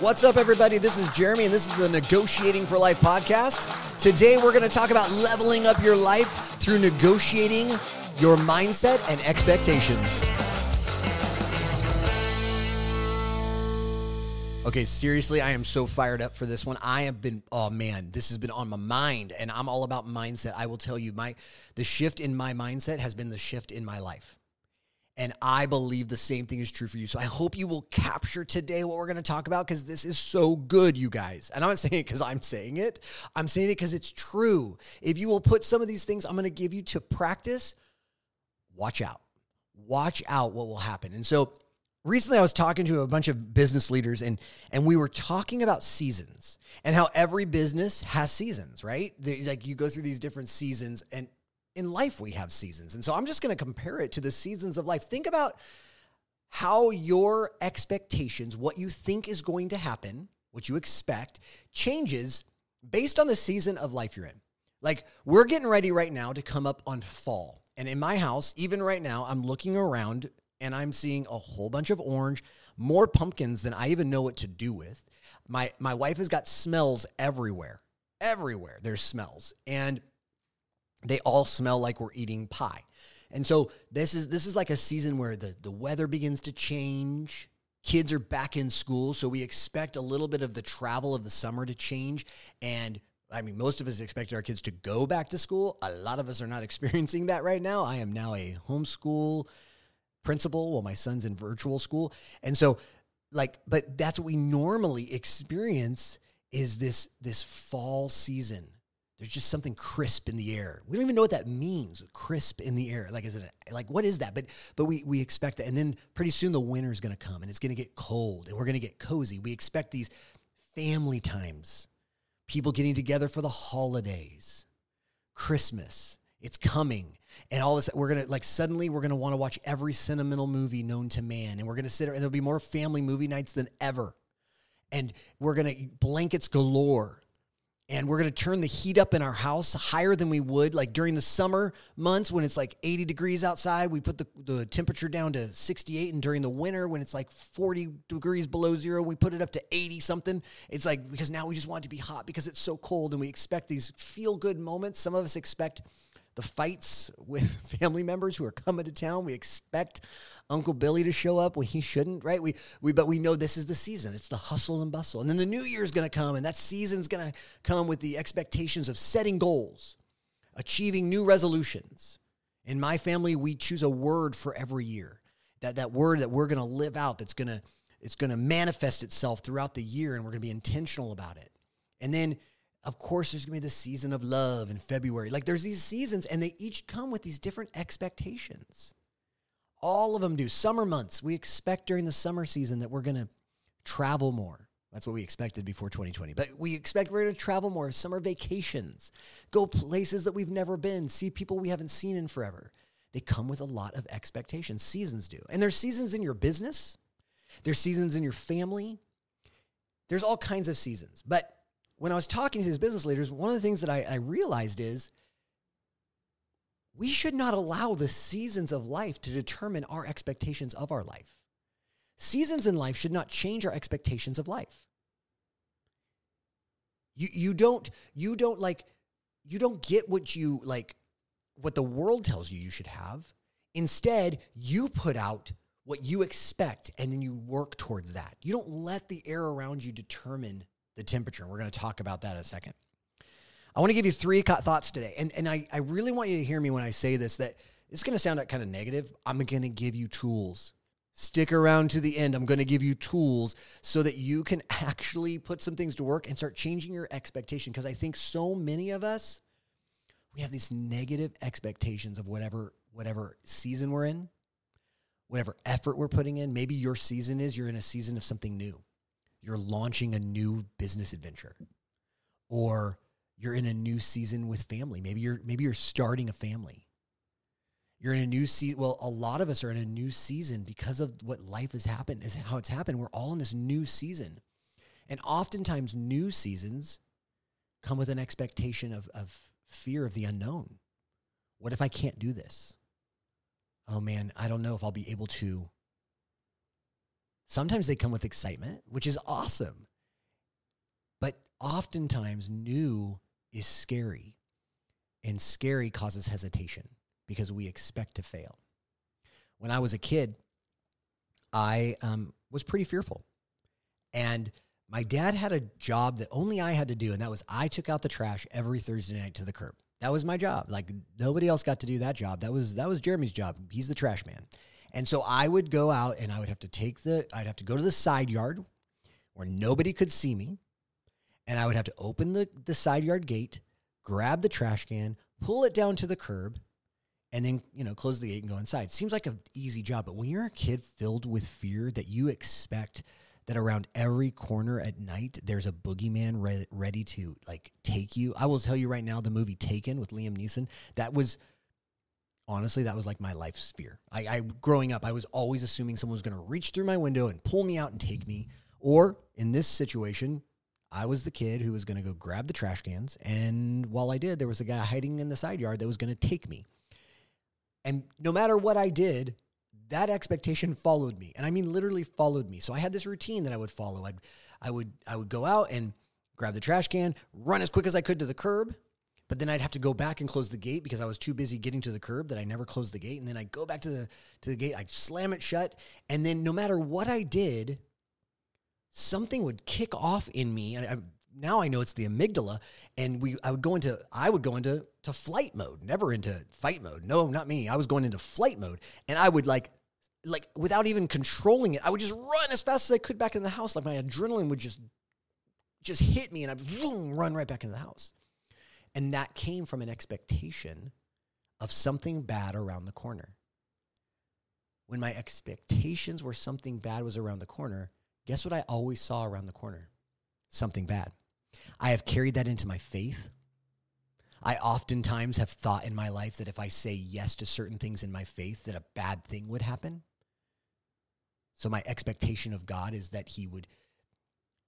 What's up, everybody? This is Jeremy, and this is the Negotiating for Life podcast. Today, we're going to talk about leveling up your life through negotiating your mindset and expectations. Okay, seriously, I am so fired up for this one. I have been, oh man, this has been on my mind, and I'm all about mindset. I will tell you, my the shift in my mindset has been the shift in my life. And I believe the same thing is true for you. So I hope you will capture today what we're going to talk about because this is so good, you guys. And I'm not saying it because I'm saying it, I'm saying it because it's true. If you will put some of these things I'm going to give you to practice, watch out. Watch out what will happen. And so recently I was talking to a bunch of business leaders and and we were talking about seasons and how every business has seasons, right? They, like you go through these different seasons and in life we have seasons. And so I'm just going to compare it to the seasons of life. Think about how your expectations, what you think is going to happen, what you expect, changes based on the season of life you're in. Like we're getting ready right now to come up on fall. And in my house, even right now, I'm looking around and I'm seeing a whole bunch of orange, more pumpkins than I even know what to do with. My my wife has got smells everywhere. Everywhere there's smells. And they all smell like we're eating pie. And so this is this is like a season where the, the weather begins to change. Kids are back in school, so we expect a little bit of the travel of the summer to change. And I mean, most of us expected our kids to go back to school. A lot of us are not experiencing that right now. I am now a homeschool principal while my son's in virtual school. And so like but that's what we normally experience is this this fall season there's just something crisp in the air. We don't even know what that means. Crisp in the air. Like is it like what is that? But but we we expect that. And then pretty soon the winter is going to come and it's going to get cold and we're going to get cozy. We expect these family times. People getting together for the holidays. Christmas. It's coming. And all of a sudden, we're gonna like suddenly we're gonna want to watch every sentimental movie known to man, and we're gonna sit there, and there'll be more family movie nights than ever, and we're gonna blankets galore, and we're going to turn the heat up in our house higher than we would like during the summer months when it's like 80 degrees outside. We put the, the temperature down to 68 and during the winter when it's like 40 degrees below zero we put it up to 80 something. It's like because now we just want it to be hot because it's so cold and we expect these feel good moments. Some of us expect the fights with family members who are coming to town. We expect Uncle Billy to show up when he shouldn't, right? We we but we know this is the season. It's the hustle and bustle. And then the new year is going to come and that season's going to come with the expectations of setting goals, achieving new resolutions. In my family, we choose a word for every year. That that word that we're going to live out that's going to it's going to manifest itself throughout the year and we're going to be intentional about it. And then of course, there's gonna be the season of love in February. Like there's these seasons, and they each come with these different expectations. All of them do. Summer months, we expect during the summer season that we're gonna travel more. That's what we expected before 2020. But we expect we're going to travel more, summer vacations, go places that we've never been, see people we haven't seen in forever. They come with a lot of expectations. Seasons do. And there's seasons in your business, there's seasons in your family. There's all kinds of seasons. But when I was talking to these business leaders, one of the things that I, I realized is we should not allow the seasons of life to determine our expectations of our life. Seasons in life should not change our expectations of life. You you don't you don't like you don't get what you like what the world tells you you should have. Instead, you put out what you expect and then you work towards that. You don't let the air around you determine the temperature. And we're going to talk about that in a second. I want to give you three thoughts today. And, and I, I really want you to hear me when I say this that it's going to sound kind of negative. I'm going to give you tools. Stick around to the end. I'm going to give you tools so that you can actually put some things to work and start changing your expectation. Because I think so many of us, we have these negative expectations of whatever whatever season we're in, whatever effort we're putting in. Maybe your season is you're in a season of something new you're launching a new business adventure or you're in a new season with family. Maybe you're maybe you're starting a family. You're in a new season. Well, a lot of us are in a new season because of what life has happened, is how it's happened. We're all in this new season. And oftentimes new seasons come with an expectation of, of fear of the unknown. What if I can't do this? Oh man, I don't know if I'll be able to Sometimes they come with excitement, which is awesome. But oftentimes, new is scary, and scary causes hesitation because we expect to fail. When I was a kid, I um, was pretty fearful. And my dad had a job that only I had to do, and that was I took out the trash every Thursday night to the curb. That was my job. Like nobody else got to do that job. That was that was Jeremy's job. He's the trash man. And so I would go out and I would have to take the I'd have to go to the side yard where nobody could see me. And I would have to open the, the side yard gate, grab the trash can, pull it down to the curb, and then, you know, close the gate and go inside. Seems like an easy job, but when you're a kid filled with fear that you expect that around every corner at night there's a boogeyman re- ready to like take you. I will tell you right now, the movie Taken with Liam Neeson, that was honestly that was like my life's fear. I, I growing up, I was always assuming someone was going to reach through my window and pull me out and take me. Or in this situation, I was the kid who was going to go grab the trash cans, and while I did, there was a guy hiding in the side yard that was going to take me. And no matter what I did, that expectation followed me and i mean literally followed me so i had this routine that i would follow i'd i would i would go out and grab the trash can run as quick as i could to the curb but then i'd have to go back and close the gate because i was too busy getting to the curb that i never closed the gate and then i'd go back to the to the gate i'd slam it shut and then no matter what i did something would kick off in me and I, now I know it's the amygdala, and we I would go into I would go into to flight mode, never into fight mode. No, not me. I was going into flight mode, and I would like like without even controlling it, I would just run as fast as I could back in the house. Like my adrenaline would just just hit me, and I'd boom, run right back into the house. And that came from an expectation of something bad around the corner. When my expectations were something bad was around the corner, guess what I always saw around the corner? Something bad. I have carried that into my faith. I oftentimes have thought in my life that if I say yes to certain things in my faith, that a bad thing would happen. So my expectation of God is that he would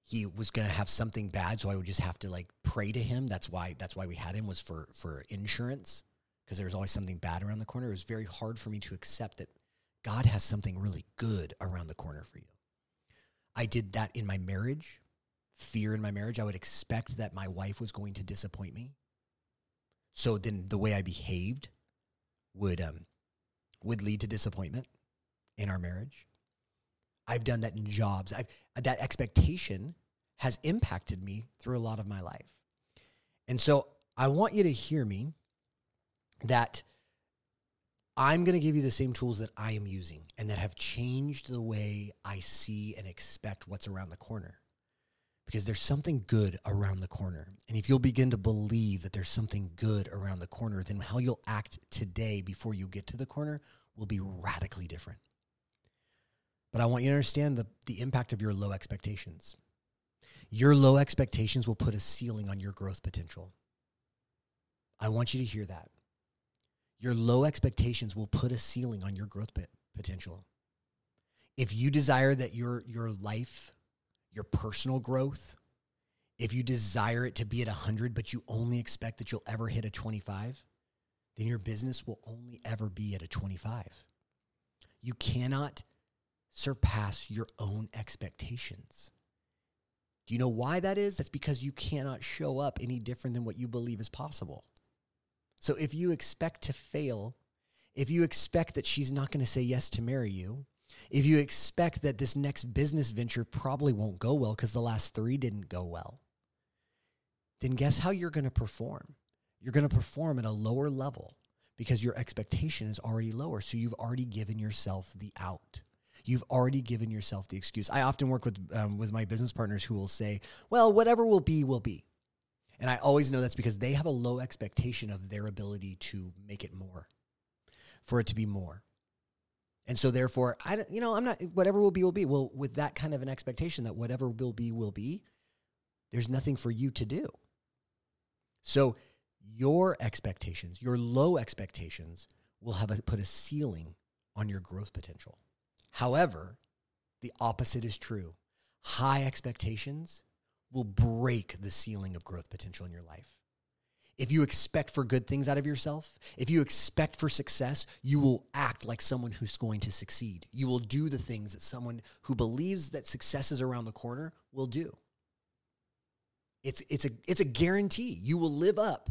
he was going to have something bad so I would just have to like pray to him. That's why that's why we had him was for for insurance because there was always something bad around the corner. It was very hard for me to accept that God has something really good around the corner for you. I did that in my marriage fear in my marriage. I would expect that my wife was going to disappoint me. So then the way I behaved would um would lead to disappointment in our marriage. I've done that in jobs. I've that expectation has impacted me through a lot of my life. And so I want you to hear me that I'm going to give you the same tools that I am using and that have changed the way I see and expect what's around the corner because there's something good around the corner. And if you'll begin to believe that there's something good around the corner, then how you'll act today before you get to the corner will be radically different. But I want you to understand the, the impact of your low expectations. Your low expectations will put a ceiling on your growth potential. I want you to hear that. Your low expectations will put a ceiling on your growth potential. If you desire that your, your life your personal growth, if you desire it to be at 100, but you only expect that you'll ever hit a 25, then your business will only ever be at a 25. You cannot surpass your own expectations. Do you know why that is? That's because you cannot show up any different than what you believe is possible. So if you expect to fail, if you expect that she's not going to say yes to marry you, if you expect that this next business venture probably won't go well because the last three didn't go well, then guess how you're going to perform? You're going to perform at a lower level because your expectation is already lower. So you've already given yourself the out. You've already given yourself the excuse. I often work with um, with my business partners who will say, "Well, whatever will be, will be," and I always know that's because they have a low expectation of their ability to make it more, for it to be more. And so therefore, I you know, I'm not whatever will be will be. Well, with that kind of an expectation that whatever will be will be, there's nothing for you to do. So your expectations, your low expectations will have a, put a ceiling on your growth potential. However, the opposite is true. High expectations will break the ceiling of growth potential in your life. If you expect for good things out of yourself, if you expect for success, you will act like someone who's going to succeed. You will do the things that someone who believes that success is around the corner will do. It's, it's, a, it's a guarantee. You will live up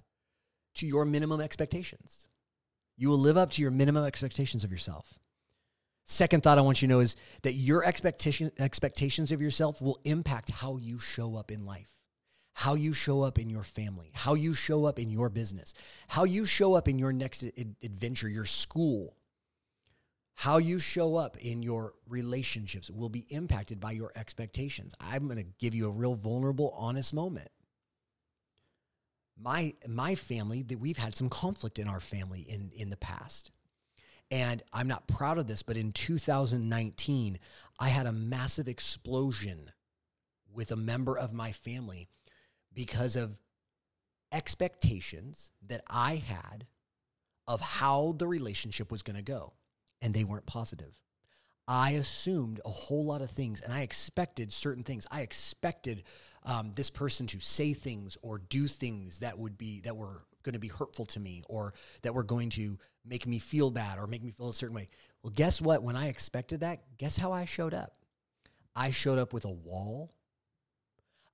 to your minimum expectations. You will live up to your minimum expectations of yourself. Second thought I want you to know is that your expectation, expectations of yourself will impact how you show up in life, how you show up in your family, how you show up in your business, how you show up in your next adventure, your school, how you show up in your relationships will be impacted by your expectations. I'm going to give you a real vulnerable, honest moment. My my family that we've had some conflict in our family in in the past. And I'm not proud of this, but in 2019, I had a massive explosion with a member of my family because of expectations that I had of how the relationship was going to go, and they weren't positive. I assumed a whole lot of things and I expected certain things. I expected um, this person to say things or do things that would be that were going to be hurtful to me or that were going to make me feel bad or make me feel a certain way. Well, guess what? When I expected that, guess how I showed up? I showed up with a wall.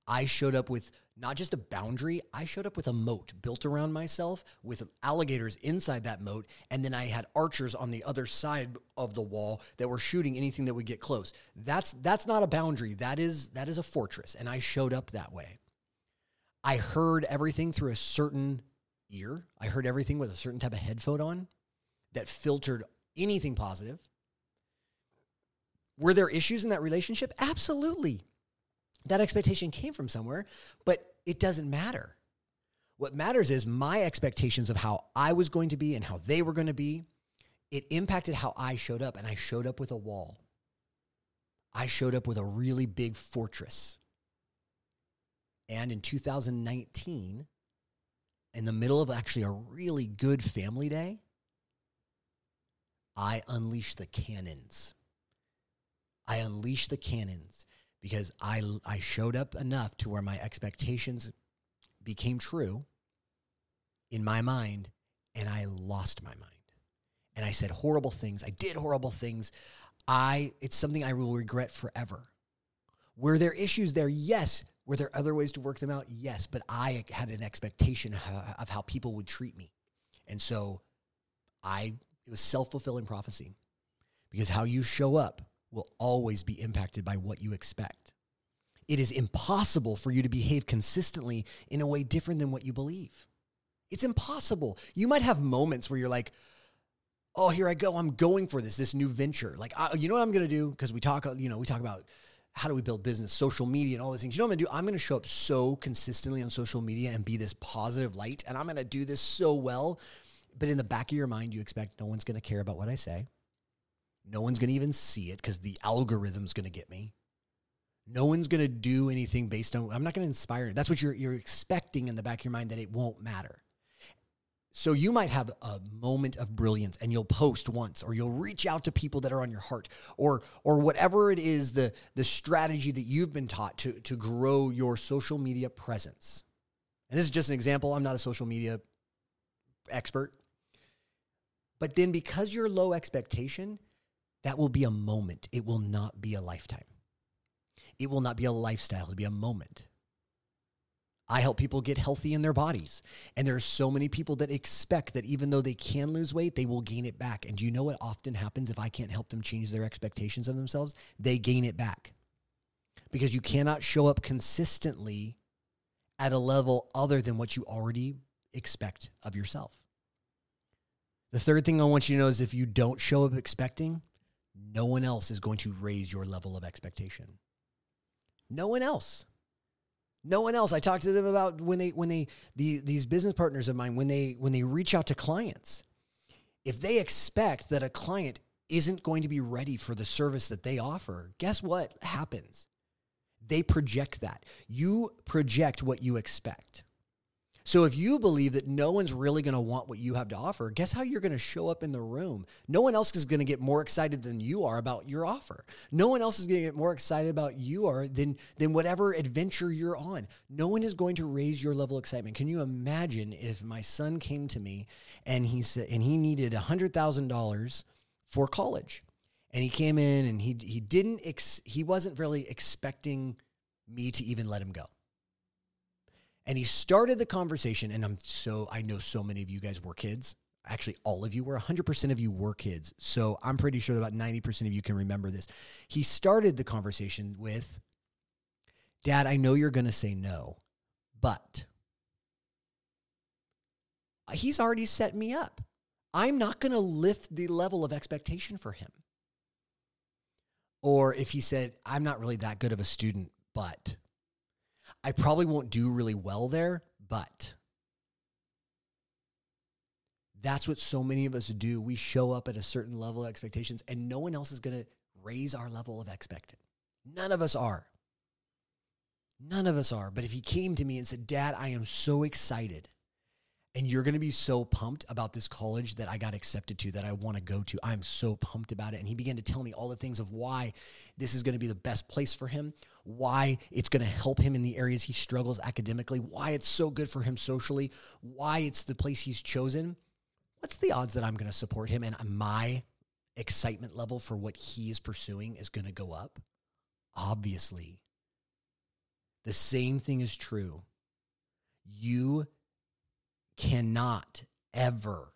I showed up with not just a boundary, I showed up with a moat built around myself with alligators inside that moat. And then I had archers on the other side of the wall that were shooting anything that would get close. That's that's not a boundary. That is that is a fortress. And I showed up that way. I heard everything through a certain ear. I heard everything with a certain type of headphone on that filtered anything positive. Were there issues in that relationship? Absolutely. That expectation came from somewhere, but it doesn't matter. What matters is my expectations of how I was going to be and how they were going to be. It impacted how I showed up, and I showed up with a wall. I showed up with a really big fortress. And in 2019, in the middle of actually a really good family day, I unleashed the cannons. I unleashed the cannons because I, I showed up enough to where my expectations became true in my mind and I lost my mind. And I said horrible things. I did horrible things. I it's something I will regret forever. Were there issues there? Yes. Were there other ways to work them out? Yes. But I had an expectation of how people would treat me. And so I it was self-fulfilling prophecy. Because how you show up will always be impacted by what you expect. It is impossible for you to behave consistently in a way different than what you believe. It's impossible. You might have moments where you're like, oh, here I go. I'm going for this, this new venture. Like, I, you know what I'm going to do? Because we talk, you know, we talk about how do we build business, social media, and all these things. You know what I'm to do? I'm to show up so consistently on social media and be this positive light. And I'm to do this so well. But in the back of your mind, you expect no one's to care about what I say. No one's to even see it because the algorithm's to get me. No one's to do anything based on, I'm not to inspire. That's what you're, you're expecting in the back of your mind that it won't matter. So you might have a moment of brilliance and you'll post once or you'll reach out to people that are on your heart or or whatever it is the the strategy that you've been taught to to grow your social media presence. And this is just an example. I'm not a social media expert. But then because you're low expectation, that will be a moment. It will not be a lifetime. It will not be a lifestyle. It'll be a moment. I help people get healthy in their bodies. And there are so many people that expect that even though they can lose weight, they will gain it back. And do you know what often happens if I can't help them change their expectations of themselves? They gain it back. Because you cannot show up consistently at a level other than what you already expect of yourself. The third thing I want you to know is if you don't show up expecting, no one else is going to raise your level of expectation. No one else. No one else. I talked to them about when they when they the, these business partners of mine when they when they reach out to clients. If they expect that a client isn't going to be ready for the service that they offer, guess what happens? They project that. You project what you expect. So if you believe that no one's really going to want what you have to offer, guess how you're going to show up in the room? No one else is going to get more excited than you are about your offer. No one else is going to get more excited about you are than than whatever adventure you're on. No one is going to raise your level of excitement. Can you imagine if my son came to me and he said and he needed $100,000 for college. And he came in and he he didn't ex, he wasn't really expecting me to even let him go. And he started the conversation, and I'm so, I know so many of you guys were kids. Actually, all of you were, 100% of you were kids. So I'm pretty sure about 90% of you can remember this. He started the conversation with, Dad, I know you're going to say no, but he's already set me up. I'm not going to lift the level of expectation for him. Or if he said, I'm not really that good of a student, but I probably won't do really well there, but that's what so many of us do. We show up at a certain level of expectations, and no one else is going to raise our level of expected. None of us are. None of us are. But if he came to me and said, Dad, I am so excited and you're going to be so pumped about this college that I got accepted to that I want to go to. I'm so pumped about it. And he began to tell me all the things of why this is going to be the best place for him, why it's going to help him in the areas he struggles academically, why it's so good for him socially, why it's the place he's chosen. What's the odds that I'm going to support him and my excitement level for what he is pursuing is going to go up? Obviously. The same thing is true. You cannot ever,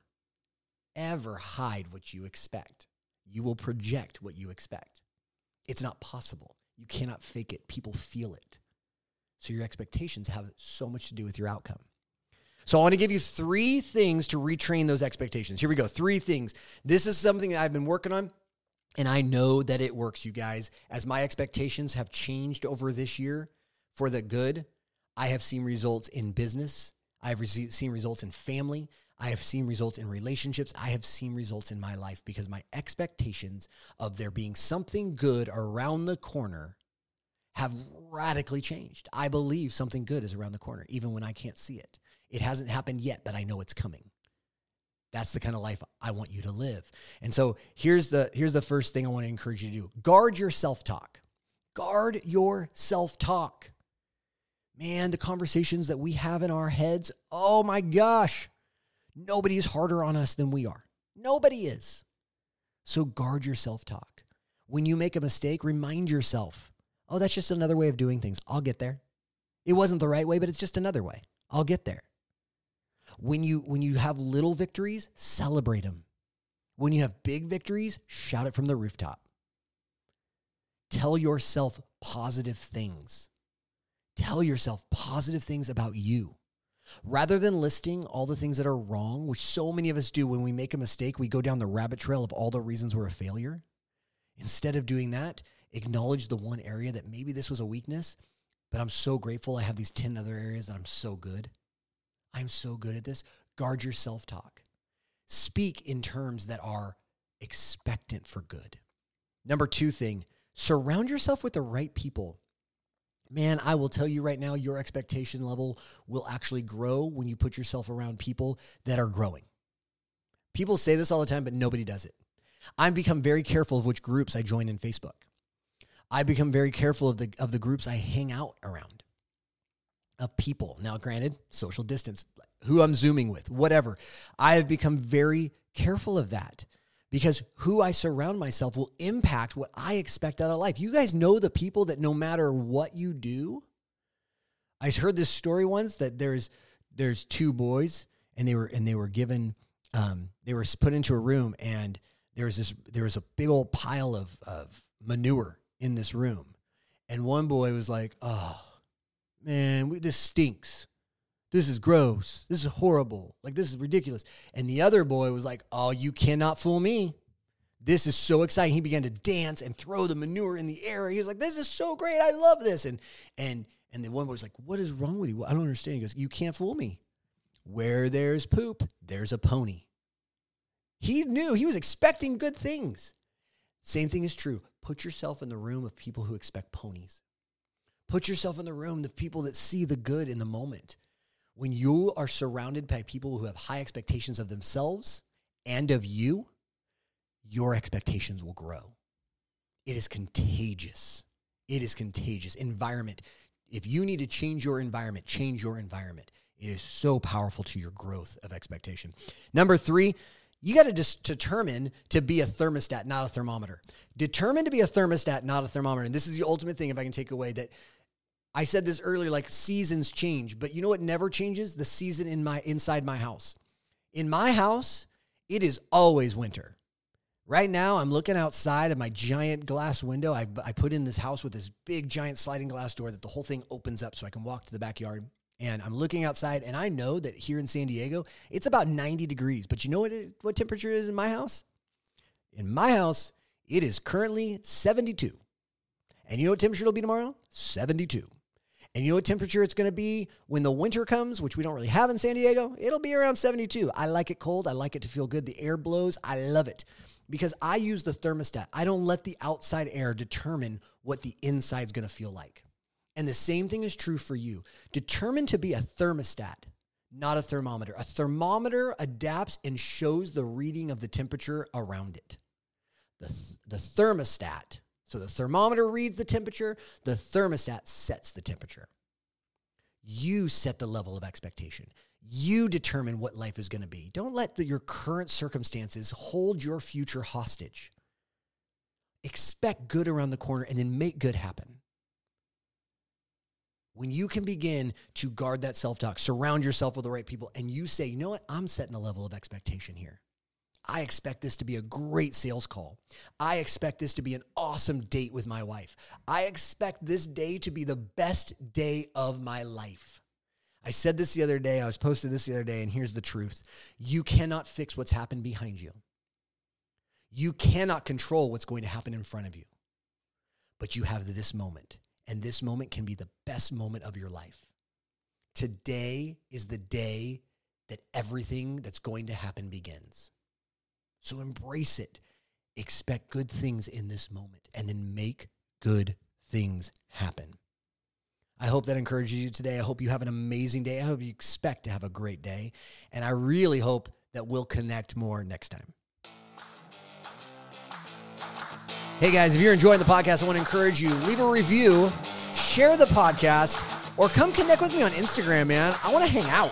ever hide what you expect. You will project what you expect. It's not possible. You cannot fake it. People feel it. So your expectations have so much to do with your outcome. So I want to give you three things to retrain those expectations. Here we go. Three things. This is something that I've been working on. And I know that it works, you guys. As my expectations have changed over this year for the good, I have seen results in business. I have seen results in family. I have seen results in relationships. I have seen results in my life because my expectations of there being something good around the corner have radically changed. I believe something good is around the corner, even when I can't see it. It hasn't happened yet, but I know it's coming. That's the kind of life I want you to live. And so here's the here's the first thing I want to encourage you to do. Guard your self-talk. Guard your self-talk man, the conversations that we have in our heads, oh my gosh, nobody is harder on us than we are. Nobody is. So guard your self talk. When you make a mistake, remind yourself, oh, that's just another way of doing things. I'll get there. It wasn't the right way, but it's just another way. I'll get there. When you when you have little victories, celebrate them. When you have big victories, shout it from the rooftop. Tell yourself positive things. Tell yourself positive things about you. Rather than listing all the things that are wrong, which so many of us do when we make a mistake, we go down the rabbit trail of all the reasons we're a failure. Instead of doing that, acknowledge the one area that maybe this was a weakness, but I'm so grateful I have these 10 other areas that I'm so good. I'm so good at this. Guard your self talk. Speak in terms that are expectant for good. Number two thing, surround yourself with the right people man, I will tell you right now, your expectation level will actually grow when you put yourself around people that are growing. People say this all the time, but nobody does it. I've become very careful of which groups I join in Facebook. I've become very careful of the of the groups I hang out around of people. Now, granted, social distance, who I'm zooming with, whatever. I have become very careful of that because who I surround myself will impact what I expect out of life. You guys know the people that no matter what you do, I heard this story once that there's there's two boys and they were and they were given um, they were put into a room and there was this there was a big old pile of of manure in this room and one boy was like oh man we, this stinks this is gross. This is horrible. Like, this is ridiculous. And the other boy was like, oh, you cannot fool me. This is so exciting. He began to dance and throw the manure in the air. He was like, this is so great. I love this. And, and, and the one boy was like, what is wrong with you? I don't understand. He goes, you can't fool me. Where there's poop, there's a pony. He knew he was expecting good things. Same thing is true. Put yourself in the room of people who expect ponies. Put yourself in the room of people that see the good in the moment When you are surrounded by people who have high expectations of themselves and of you, your expectations will grow. It is contagious. It is contagious. Environment. If you need to change your environment, change your environment. It is so powerful to your growth of expectation. Number three, you got to just determine to be a thermostat, not a thermometer. Determine to be a thermostat, not a thermometer. And this is the ultimate thing, if I can take away that I said this earlier, like seasons change, but you know what never changes? The season in my inside my house. In my house, it is always winter. Right now, I'm looking outside of my giant glass window. I, I put in this house with this big, giant sliding glass door that the whole thing opens up so I can walk to the backyard. And I'm looking outside, and I know that here in San Diego, it's about 90 degrees. But you know what, it, what temperature is in my house? In my house, it is currently 72. And you know what temperature it'll be tomorrow? 72. And you know what temperature it's going to be when the winter comes, which we don't really have in San Diego? It'll be around 72. I like it cold. I like it to feel good. The air blows. I love it because I use the thermostat. I don't let the outside air determine what the inside's going to feel like. And the same thing is true for you. Determine to be a thermostat, not a thermometer. A thermometer adapts and shows the reading of the temperature around it. The, the thermostat so the thermometer reads the temperature, the thermostat sets the temperature. You set the level of expectation. You determine what life is going to be. Don't let the, your current circumstances hold your future hostage. Expect good around the corner and then make good happen. When you can begin to guard that self talk, surround yourself with the right people, and you say, you know what, I'm setting the level of expectation here. I expect this to be a great sales call. I expect this to be an awesome date with my wife. I expect this day to be the best day of my life. I said this the other day. I was posted this the other day, and here's the truth you cannot fix what's happened behind you. You cannot control what's going to happen in front of you. But you have this moment, and this moment can be the best moment of your life. Today is the day that everything that's going to happen begins. So embrace it. Expect good things in this moment and then make good things happen. I hope that encourages you today. I hope you have an amazing day. I hope you expect to have a great day. And I really hope that we'll connect more next time. Hey guys, if you're enjoying the podcast, I want to encourage you leave a review, share the podcast, or come connect with me on Instagram, man. I want to hang out.